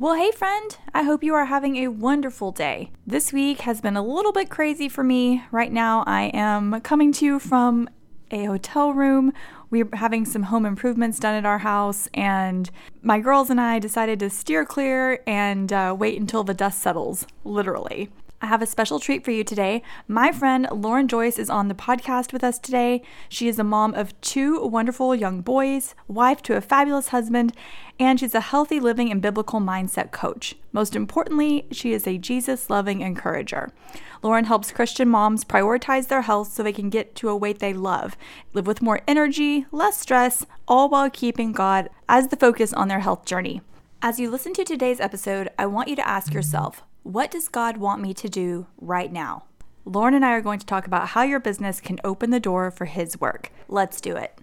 Well, hey, friend, I hope you are having a wonderful day. This week has been a little bit crazy for me. Right now, I am coming to you from a hotel room. We're having some home improvements done at our house, and my girls and I decided to steer clear and uh, wait until the dust settles, literally. I have a special treat for you today. My friend Lauren Joyce is on the podcast with us today. She is a mom of two wonderful young boys, wife to a fabulous husband, and she's a healthy living and biblical mindset coach. Most importantly, she is a Jesus loving encourager. Lauren helps Christian moms prioritize their health so they can get to a weight they love, live with more energy, less stress, all while keeping God as the focus on their health journey. As you listen to today's episode, I want you to ask yourself, what does God want me to do right now? Lauren and I are going to talk about how your business can open the door for His work. Let's do it.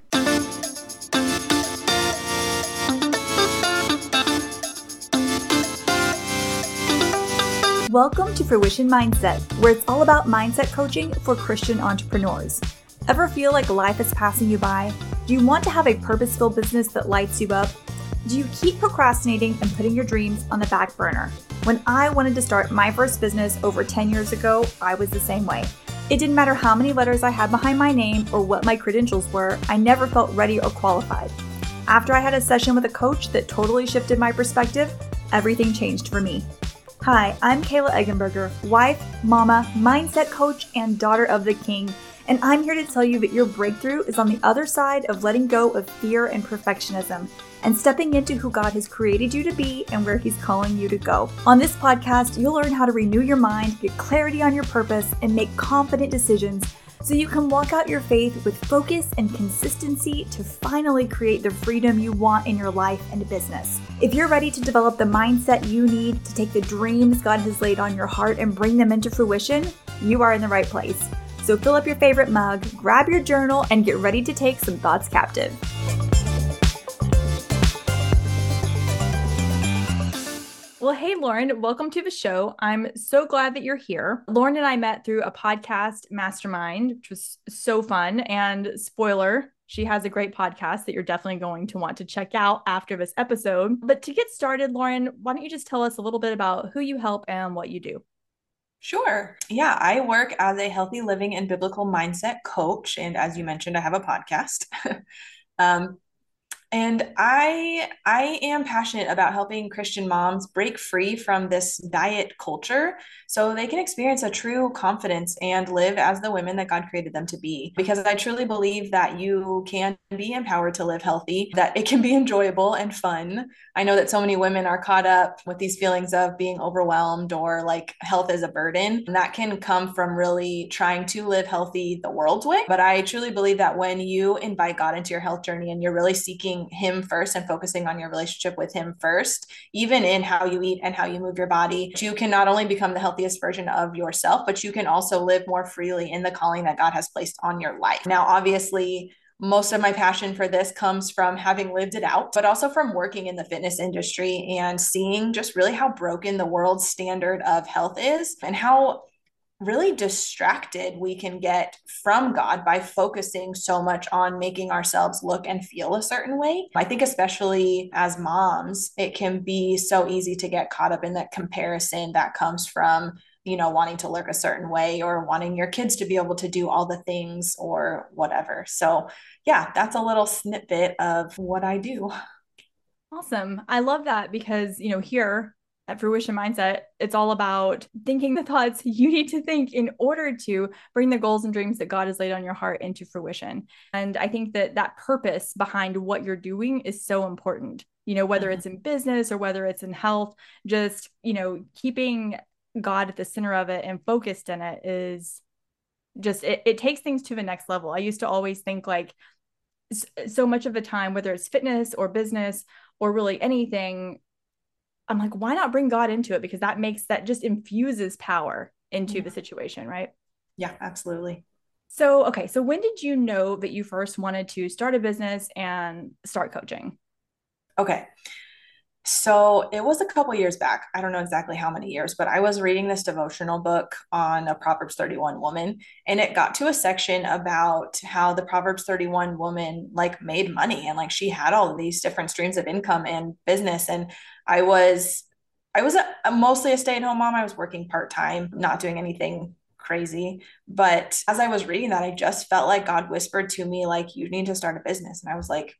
Welcome to Fruition Mindset, where it's all about mindset coaching for Christian entrepreneurs. Ever feel like life is passing you by? Do you want to have a purposeful business that lights you up? Do you keep procrastinating and putting your dreams on the back burner? When I wanted to start my first business over 10 years ago, I was the same way. It didn't matter how many letters I had behind my name or what my credentials were, I never felt ready or qualified. After I had a session with a coach that totally shifted my perspective, everything changed for me. Hi, I'm Kayla Eggenberger, wife, mama, mindset coach, and daughter of the king. And I'm here to tell you that your breakthrough is on the other side of letting go of fear and perfectionism and stepping into who God has created you to be and where He's calling you to go. On this podcast, you'll learn how to renew your mind, get clarity on your purpose, and make confident decisions so you can walk out your faith with focus and consistency to finally create the freedom you want in your life and business. If you're ready to develop the mindset you need to take the dreams God has laid on your heart and bring them into fruition, you are in the right place. So fill up your favorite mug, grab your journal, and get ready to take some thoughts captive. Well, hey, Lauren, welcome to the show. I'm so glad that you're here. Lauren and I met through a podcast mastermind, which was so fun. And spoiler, she has a great podcast that you're definitely going to want to check out after this episode. But to get started, Lauren, why don't you just tell us a little bit about who you help and what you do? Sure. Yeah, I work as a healthy living and biblical mindset coach. And as you mentioned, I have a podcast. um, and i i am passionate about helping christian moms break free from this diet culture so they can experience a true confidence and live as the women that god created them to be. Because i truly believe that you can be empowered to live healthy that it can be enjoyable and fun. I know that so many women are caught up with these feelings of being overwhelmed or like health is a burden. And that can come from really trying to live healthy the world's way. But i truly believe that when you invite god into your health journey and you're really seeking him first and focusing on your relationship with him first, even in how you eat and how you move your body, you can not only become the healthiest version of yourself, but you can also live more freely in the calling that God has placed on your life. Now, obviously, most of my passion for this comes from having lived it out, but also from working in the fitness industry and seeing just really how broken the world's standard of health is and how really distracted we can get from God by focusing so much on making ourselves look and feel a certain way. I think, especially as moms, it can be so easy to get caught up in that comparison that comes from you know wanting to look a certain way or wanting your kids to be able to do all the things or whatever. So yeah that's a little snippet of what i do. Awesome. I love that because you know here at Fruition Mindset, it's all about thinking the thoughts you need to think in order to bring the goals and dreams that God has laid on your heart into fruition. And I think that that purpose behind what you're doing is so important. You know, whether mm-hmm. it's in business or whether it's in health, just, you know, keeping God at the center of it and focused in it is just, it, it takes things to the next level. I used to always think like, so much of the time, whether it's fitness or business or really anything, I'm like, why not bring God into it? Because that makes that just infuses power into the situation, right? Yeah, absolutely. So, okay. So, when did you know that you first wanted to start a business and start coaching? Okay. So it was a couple years back. I don't know exactly how many years, but I was reading this devotional book on a Proverbs 31 woman, and it got to a section about how the Proverbs 31 woman like made money and like she had all of these different streams of income and business. And I was I was a, a mostly a stay at home mom. I was working part time, not doing anything crazy. But as I was reading that, I just felt like God whispered to me, like, you need to start a business. And I was like,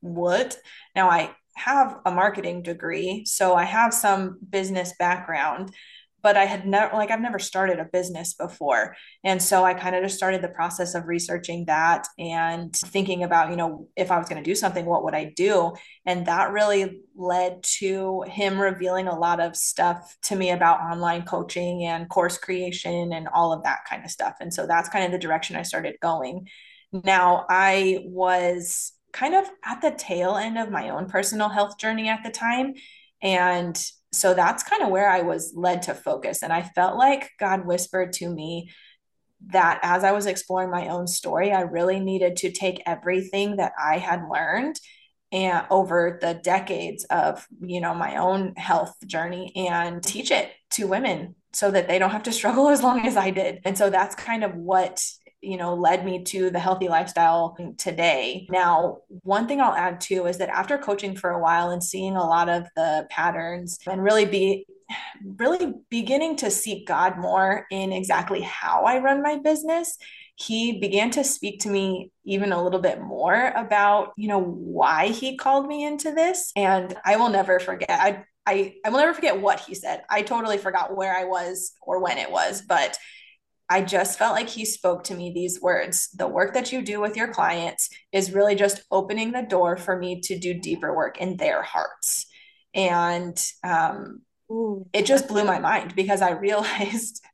what? Now I have a marketing degree, so I have some business background, but I had never like I've never started a business before. And so I kind of just started the process of researching that and thinking about, you know, if I was going to do something, what would I do? And that really led to him revealing a lot of stuff to me about online coaching and course creation and all of that kind of stuff. And so that's kind of the direction I started going. Now, I was kind of at the tail end of my own personal health journey at the time. And so that's kind of where I was led to focus. And I felt like God whispered to me that as I was exploring my own story, I really needed to take everything that I had learned and over the decades of you know my own health journey and teach it to women so that they don't have to struggle as long as I did. And so that's kind of what you know led me to the healthy lifestyle today now one thing i'll add too is that after coaching for a while and seeing a lot of the patterns and really be really beginning to seek god more in exactly how i run my business he began to speak to me even a little bit more about you know why he called me into this and i will never forget i I, I will never forget what he said. I totally forgot where I was or when it was, but I just felt like he spoke to me these words. The work that you do with your clients is really just opening the door for me to do deeper work in their hearts. And um, Ooh. it just blew my mind because I realized,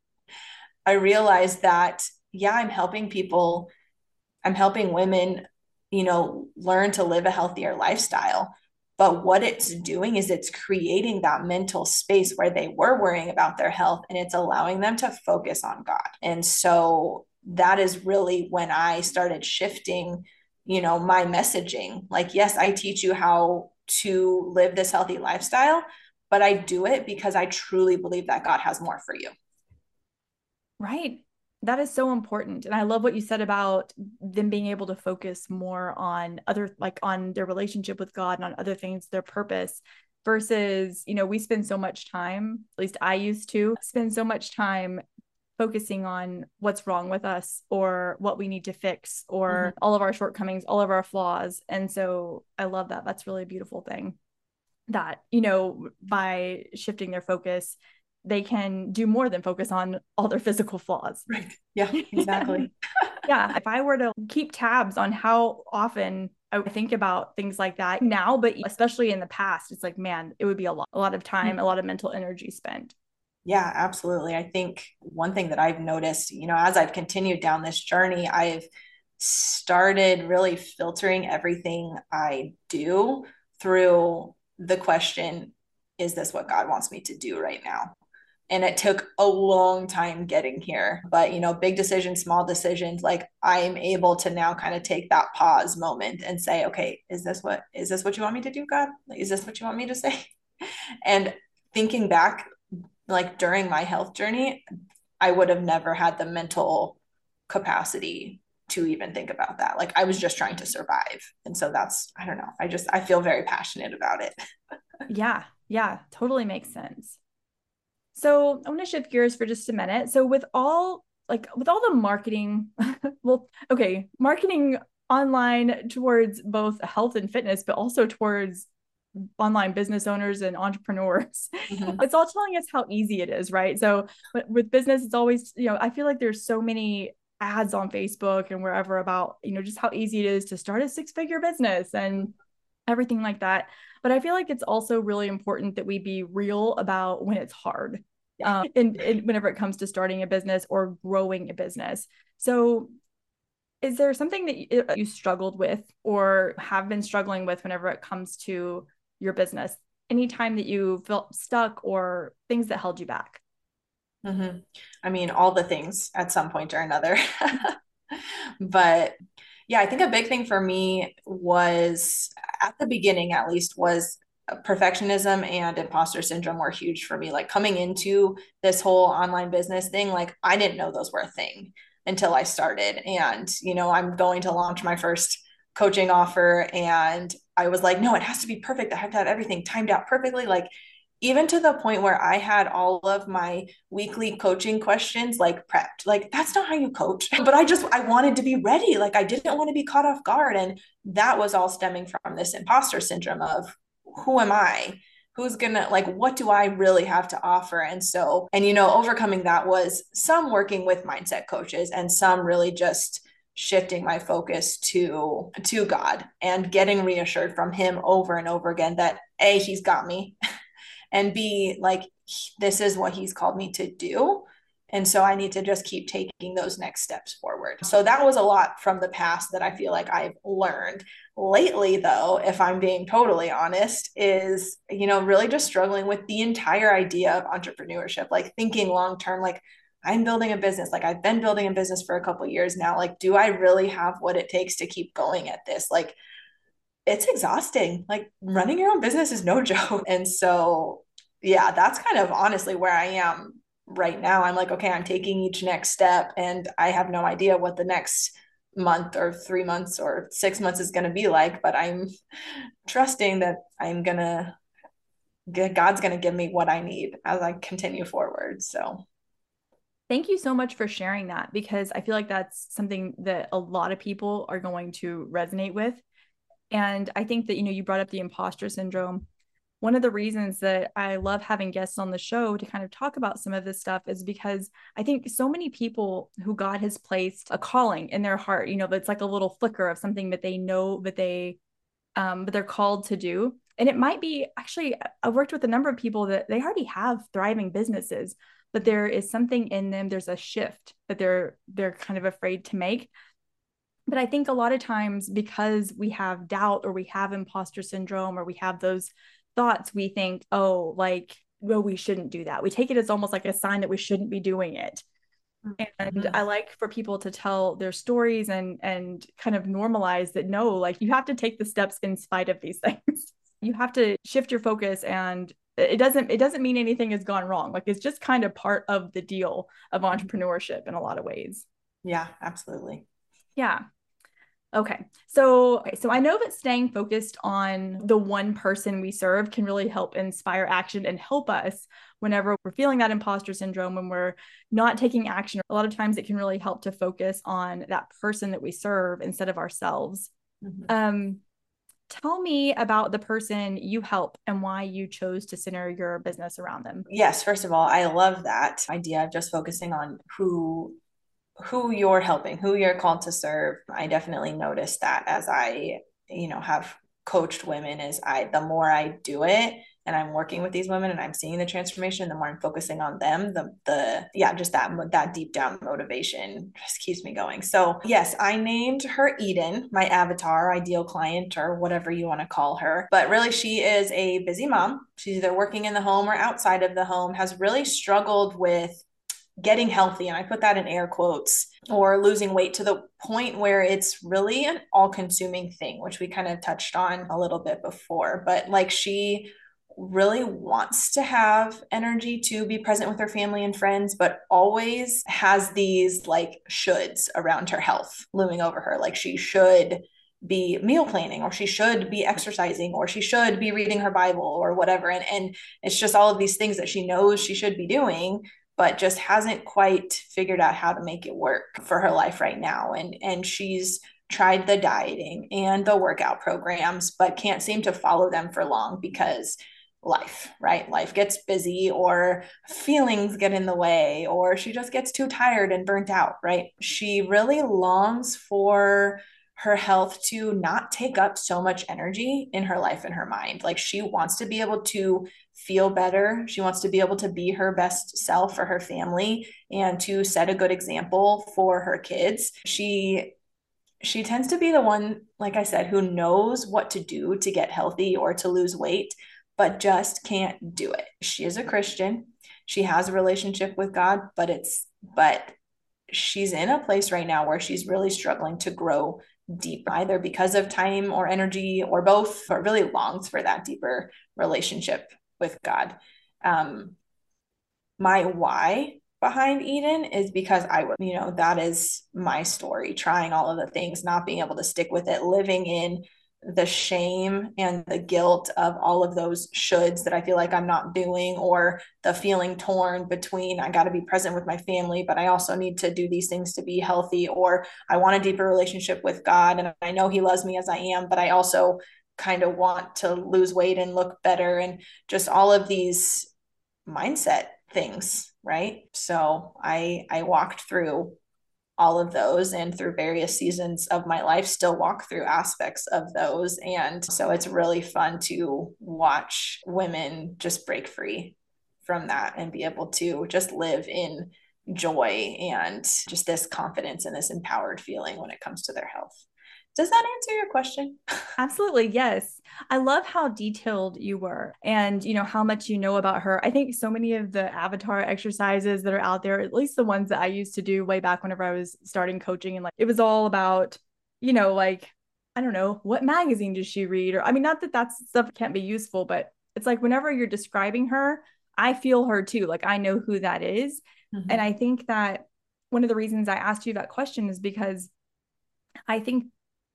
I realized that, yeah, I'm helping people, I'm helping women, you know, learn to live a healthier lifestyle. But what it's doing is it's creating that mental space where they were worrying about their health and it's allowing them to focus on God. And so that is really when I started shifting, you know, my messaging. Like, yes, I teach you how to live this healthy lifestyle, but I do it because I truly believe that God has more for you. Right that is so important and i love what you said about them being able to focus more on other like on their relationship with god and on other things their purpose versus you know we spend so much time at least i used to spend so much time focusing on what's wrong with us or what we need to fix or mm-hmm. all of our shortcomings all of our flaws and so i love that that's really a beautiful thing that you know by shifting their focus they can do more than focus on all their physical flaws. Right. Yeah, exactly. yeah. If I were to keep tabs on how often I think about things like that now, but especially in the past, it's like, man, it would be a lot, a lot of time, a lot of mental energy spent. Yeah, absolutely. I think one thing that I've noticed, you know, as I've continued down this journey, I've started really filtering everything I do through the question, is this what God wants me to do right now? And it took a long time getting here. But you know big decisions small decisions like i'm able to now kind of take that pause moment and say okay is this what is this what you want me to do god? Is this what you want me to say? And thinking back like during my health journey i would have never had the mental capacity to even think about that. Like i was just trying to survive. And so that's i don't know. I just i feel very passionate about it. Yeah. Yeah. Totally makes sense so I want to shift gears for just a minute. So with all like with all the marketing, well, okay, marketing online towards both health and fitness, but also towards online business owners and entrepreneurs. Mm-hmm. It's all telling us how easy it is, right? So with business, it's always, you know, I feel like there's so many ads on Facebook and wherever about, you know, just how easy it is to start a six-figure business and everything like that. But I feel like it's also really important that we be real about when it's hard. Um, and, and whenever it comes to starting a business or growing a business. So, is there something that you struggled with or have been struggling with whenever it comes to your business? Anytime that you felt stuck or things that held you back? Mm-hmm. I mean, all the things at some point or another. but yeah, I think a big thing for me was at the beginning, at least, was perfectionism and imposter syndrome were huge for me. Like coming into this whole online business thing, like I didn't know those were a thing until I started. And, you know, I'm going to launch my first coaching offer. And I was like, no, it has to be perfect. I have to have everything timed out perfectly. Like, even to the point where I had all of my weekly coaching questions like prepped. Like that's not how you coach. But I just I wanted to be ready. Like I didn't want to be caught off guard and that was all stemming from this imposter syndrome of who am I? Who's gonna like what do I really have to offer? And so and you know overcoming that was some working with mindset coaches and some really just shifting my focus to to God and getting reassured from him over and over again that a he's got me and be like this is what he's called me to do and so I need to just keep taking those next steps forward. So that was a lot from the past that I feel like I've learned. Lately, though, if I'm being totally honest, is, you know, really just struggling with the entire idea of entrepreneurship, like thinking long term, like, I'm building a business. Like I've been building a business for a couple years now. Like, do I really have what it takes to keep going at this? Like, it's exhausting. Like running your own business is no joke. And so, yeah, that's kind of honestly where I am right now. I'm like, okay, I'm taking each next step and I have no idea what the next month or three months or six months is going to be like, but I'm trusting that I'm going to, God's going to give me what I need as I continue forward. So, Thank you so much for sharing that because I feel like that's something that a lot of people are going to resonate with. And I think that, you know, you brought up the imposter syndrome. One of the reasons that I love having guests on the show to kind of talk about some of this stuff is because I think so many people who God has placed a calling in their heart, you know, it's like a little flicker of something that they know that they, um, but they're called to do. And it might be actually, I've worked with a number of people that they already have thriving businesses, but there is something in them there's a shift that they're they're kind of afraid to make but i think a lot of times because we have doubt or we have imposter syndrome or we have those thoughts we think oh like well we shouldn't do that. We take it as almost like a sign that we shouldn't be doing it. And mm-hmm. i like for people to tell their stories and and kind of normalize that no like you have to take the steps in spite of these things. You have to shift your focus and it doesn't it doesn't mean anything has gone wrong. Like it's just kind of part of the deal of mm-hmm. entrepreneurship in a lot of ways. Yeah absolutely yeah okay so okay, so i know that staying focused on the one person we serve can really help inspire action and help us whenever we're feeling that imposter syndrome when we're not taking action a lot of times it can really help to focus on that person that we serve instead of ourselves mm-hmm. um Tell me about the person you help and why you chose to center your business around them. Yes, first of all, I love that idea of just focusing on who who you're helping, who you're called to serve. I definitely noticed that as I, you know, have coached women is I the more I do it, and I'm working with these women and I'm seeing the transformation, the more I'm focusing on them, the the yeah, just that that deep down motivation just keeps me going. So yes, I named her Eden, my avatar, ideal client, or whatever you want to call her. But really, she is a busy mom. She's either working in the home or outside of the home. Has really struggled with getting healthy and i put that in air quotes or losing weight to the point where it's really an all consuming thing which we kind of touched on a little bit before but like she really wants to have energy to be present with her family and friends, but always has these like shoulds around her health looming over her. Like she should be meal planning or she should be exercising or she should be reading her Bible or whatever. And, and it's just all of these things that she knows she should be doing, but just hasn't quite figured out how to make it work for her life right now. And, and she's tried the dieting and the workout programs, but can't seem to follow them for long because life, right? Life gets busy or feelings get in the way or she just gets too tired and burnt out, right? She really longs for her health to not take up so much energy in her life and her mind. Like she wants to be able to feel better. She wants to be able to be her best self for her family and to set a good example for her kids. She she tends to be the one like I said who knows what to do to get healthy or to lose weight but just can't do it. She is a Christian. She has a relationship with God, but it's, but she's in a place right now where she's really struggling to grow deep, either because of time or energy or both, or really longs for that deeper relationship with God. Um, my why behind Eden is because I would, you know, that is my story, trying all of the things, not being able to stick with it, living in the shame and the guilt of all of those shoulds that I feel like I'm not doing, or the feeling torn between I got to be present with my family, but I also need to do these things to be healthy, or I want a deeper relationship with God. And I know He loves me as I am, but I also kind of want to lose weight and look better, and just all of these mindset things right? So i i walked through all of those and through various seasons of my life still walk through aspects of those. And so it's really fun to watch women just break free from that and be able to just live in joy and just this confidence and this empowered feeling when it comes to their health does that answer your question? Absolutely. Yes. I love how detailed you were and you know how much you know about her. I think so many of the avatar exercises that are out there, at least the ones that I used to do way back whenever I was starting coaching and like it was all about, you know, like I don't know, what magazine does she read or I mean not that that stuff can't be useful, but it's like whenever you're describing her, I feel her too. Like I know who that is. Mm-hmm. And I think that one of the reasons I asked you that question is because I think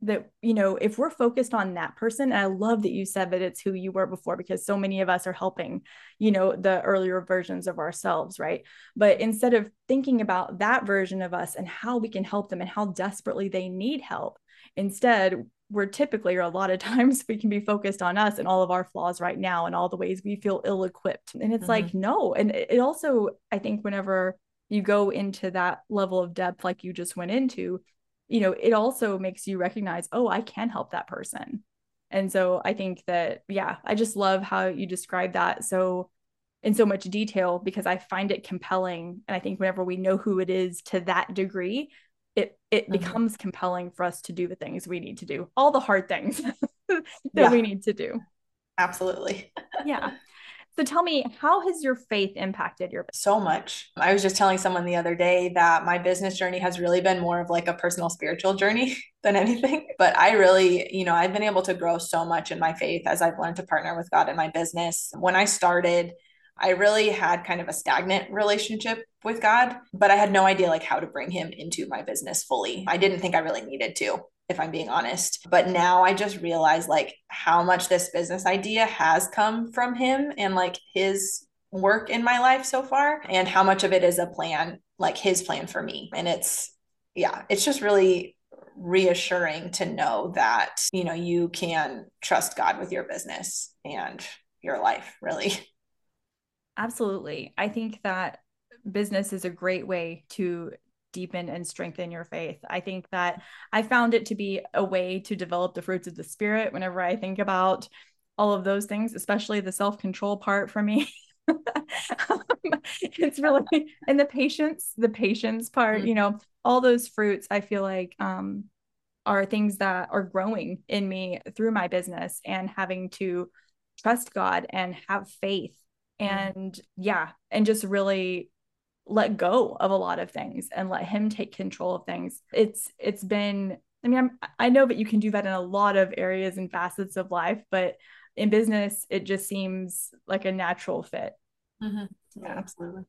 that you know if we're focused on that person and i love that you said that it's who you were before because so many of us are helping you know the earlier versions of ourselves right? But instead of thinking about that version of us and how we can help them and how desperately they need help instead we're typically or a lot of times we can be focused on us and all of our flaws right now and all the ways we feel ill equipped and it's mm-hmm. like no. And it also i think whenever you go into that level of depth like you just went into you know, it also makes you recognize, oh, I can help that person. And so I think that, yeah, I just love how you describe that so in so much detail because I find it compelling. And I think whenever we know who it is to that degree, it it mm-hmm. becomes compelling for us to do the things we need to do, all the hard things that yeah. we need to do. Absolutely. yeah. So tell me, how has your faith impacted your business? So much. I was just telling someone the other day that my business journey has really been more of like a personal spiritual journey than anything. But I really, you know, I've been able to grow so much in my faith as I've learned to partner with God in my business. When I started, I really had kind of a stagnant relationship with God, but I had no idea like how to bring him into my business fully. I didn't think I really needed to if I'm being honest. But now I just realize like how much this business idea has come from him and like his work in my life so far and how much of it is a plan, like his plan for me. And it's, yeah, it's just really reassuring to know that, you know, you can trust God with your business and your life, really. Absolutely. I think that business is a great way to deepen and strengthen your faith. I think that I found it to be a way to develop the fruits of the spirit whenever I think about all of those things, especially the self control part for me. it's really and the patience, the patience part, mm-hmm. you know, all those fruits I feel like um are things that are growing in me through my business and having to trust God and have faith mm-hmm. and yeah, and just really let go of a lot of things and let him take control of things. It's it's been I mean I'm, I know that you can do that in a lot of areas and facets of life, but in business it just seems like a natural fit. Mm-hmm. Yeah, absolutely.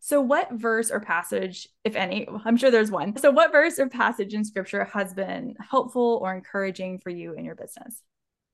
So, what verse or passage, if any, I'm sure there's one. So, what verse or passage in scripture has been helpful or encouraging for you in your business?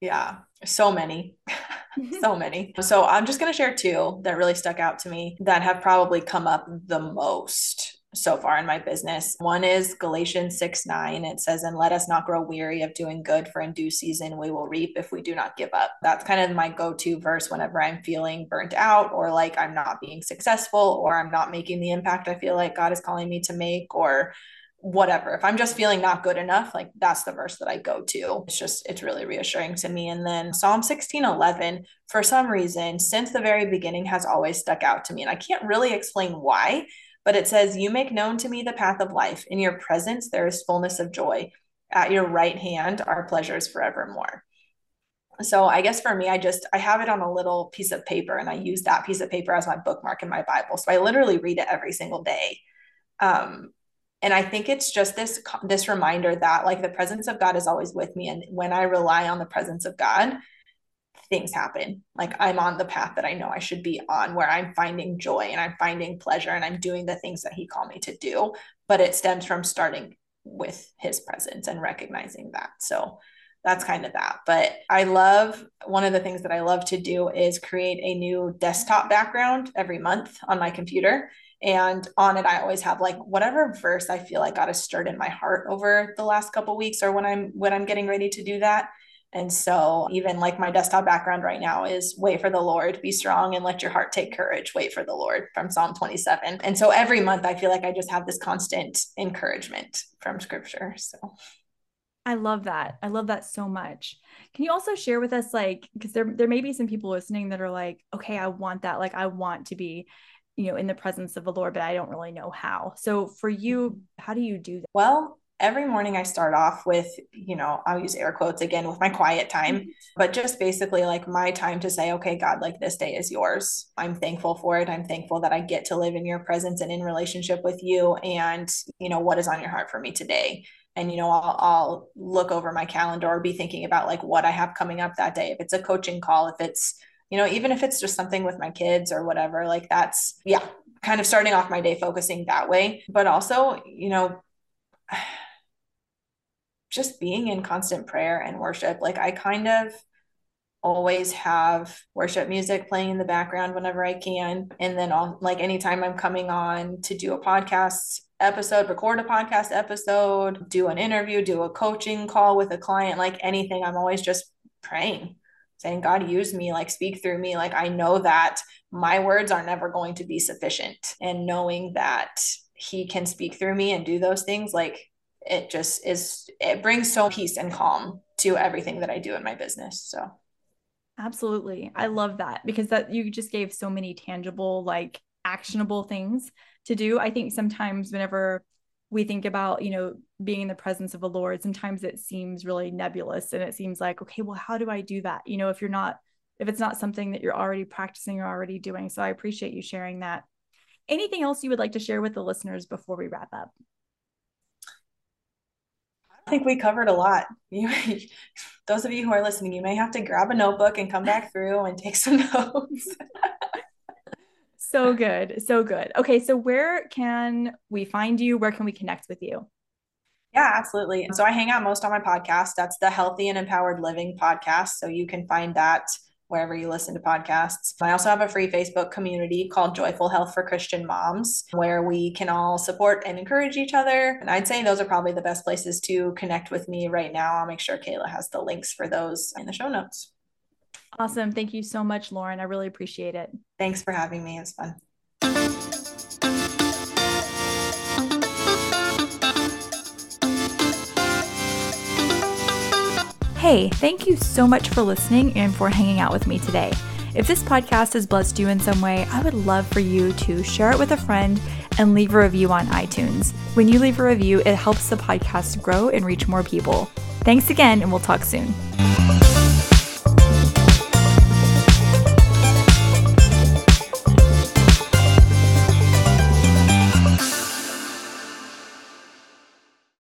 Yeah, so many, so many. So I'm just going to share two that really stuck out to me that have probably come up the most so far in my business. One is Galatians 6 9. It says, And let us not grow weary of doing good, for in due season we will reap if we do not give up. That's kind of my go to verse whenever I'm feeling burnt out or like I'm not being successful or I'm not making the impact I feel like God is calling me to make or whatever. If I'm just feeling not good enough, like that's the verse that I go to. It's just, it's really reassuring to me. And then Psalm 16 11, for some reason, since the very beginning, has always stuck out to me. And I can't really explain why, but it says, You make known to me the path of life. In your presence, there is fullness of joy. At your right hand are pleasures forevermore. So I guess for me, I just I have it on a little piece of paper and I use that piece of paper as my bookmark in my Bible. So I literally read it every single day. Um, and i think it's just this this reminder that like the presence of god is always with me and when i rely on the presence of god things happen like i'm on the path that i know i should be on where i'm finding joy and i'm finding pleasure and i'm doing the things that he called me to do but it stems from starting with his presence and recognizing that so that's kind of that. But I love one of the things that I love to do is create a new desktop background every month on my computer. And on it, I always have like whatever verse I feel like got a stirred in my heart over the last couple weeks or when I'm when I'm getting ready to do that. And so, even like my desktop background right now is wait for the Lord, be strong and let your heart take courage, wait for the Lord from Psalm 27. And so, every month I feel like I just have this constant encouragement from scripture. So, I love that. I love that so much. Can you also share with us, like, because there, there may be some people listening that are like, okay, I want that. Like, I want to be, you know, in the presence of the Lord, but I don't really know how. So, for you, mm-hmm. how do you do that? Well, every morning I start off with, you know, I'll use air quotes again with my quiet time, mm-hmm. but just basically like my time to say, okay, God, like this day is yours. I'm thankful for it. I'm thankful that I get to live in your presence and in relationship with you. And, you know, what is on your heart for me today? and you know I'll, I'll look over my calendar or be thinking about like what i have coming up that day if it's a coaching call if it's you know even if it's just something with my kids or whatever like that's yeah kind of starting off my day focusing that way. But also you know just being in constant prayer and worship. Like i kind of always have worship music playing in the background whenever i can. And then I'll, like anytime i'm coming on to do a podcast episode, record a podcast episode, do an interview, do a coaching call with a client, like anything, I'm always just praying, saying, God, use me, like speak through me. Like I know that my words are never going to be sufficient. And knowing that He can speak through me and do those things, like it just is, it brings so peace and calm to everything that I do in my business. So. Absolutely. I love that because that you just gave so many tangible like actionable things to do. I think sometimes whenever we think about, you know, being in the presence of the Lord, sometimes it seems really nebulous and it seems like, okay, well, how do I do that? You know, if you're not, if it's not something that you're already practicing or already doing. So I appreciate you sharing that. Anything else you would like to share with the listeners before we wrap up? I think we covered a lot. You, those of you who are listening, you may have to grab a notebook and come back through and take some notes so good. So good. Okay. So, where can we find you? Where can we connect with you? Yeah, absolutely. So, I hang out most on my podcast. That's the Healthy and Empowered Living podcast. So, you can find that wherever you listen to podcasts. I also have a free Facebook community called Joyful Health for Christian Moms, where we can all support and encourage each other. And I'd say those are probably the best places to connect with me right now. I'll make sure Kayla has the links for those in the show notes. Awesome. Thank you so much, Lauren. I really appreciate it. Thanks for having me. It's fun. Hey, thank you so much for listening and for hanging out with me today. If this podcast has blessed you in some way, I would love for you to share it with a friend and leave a review on iTunes. When you leave a review, it helps the podcast grow and reach more people. Thanks again, and we'll talk soon.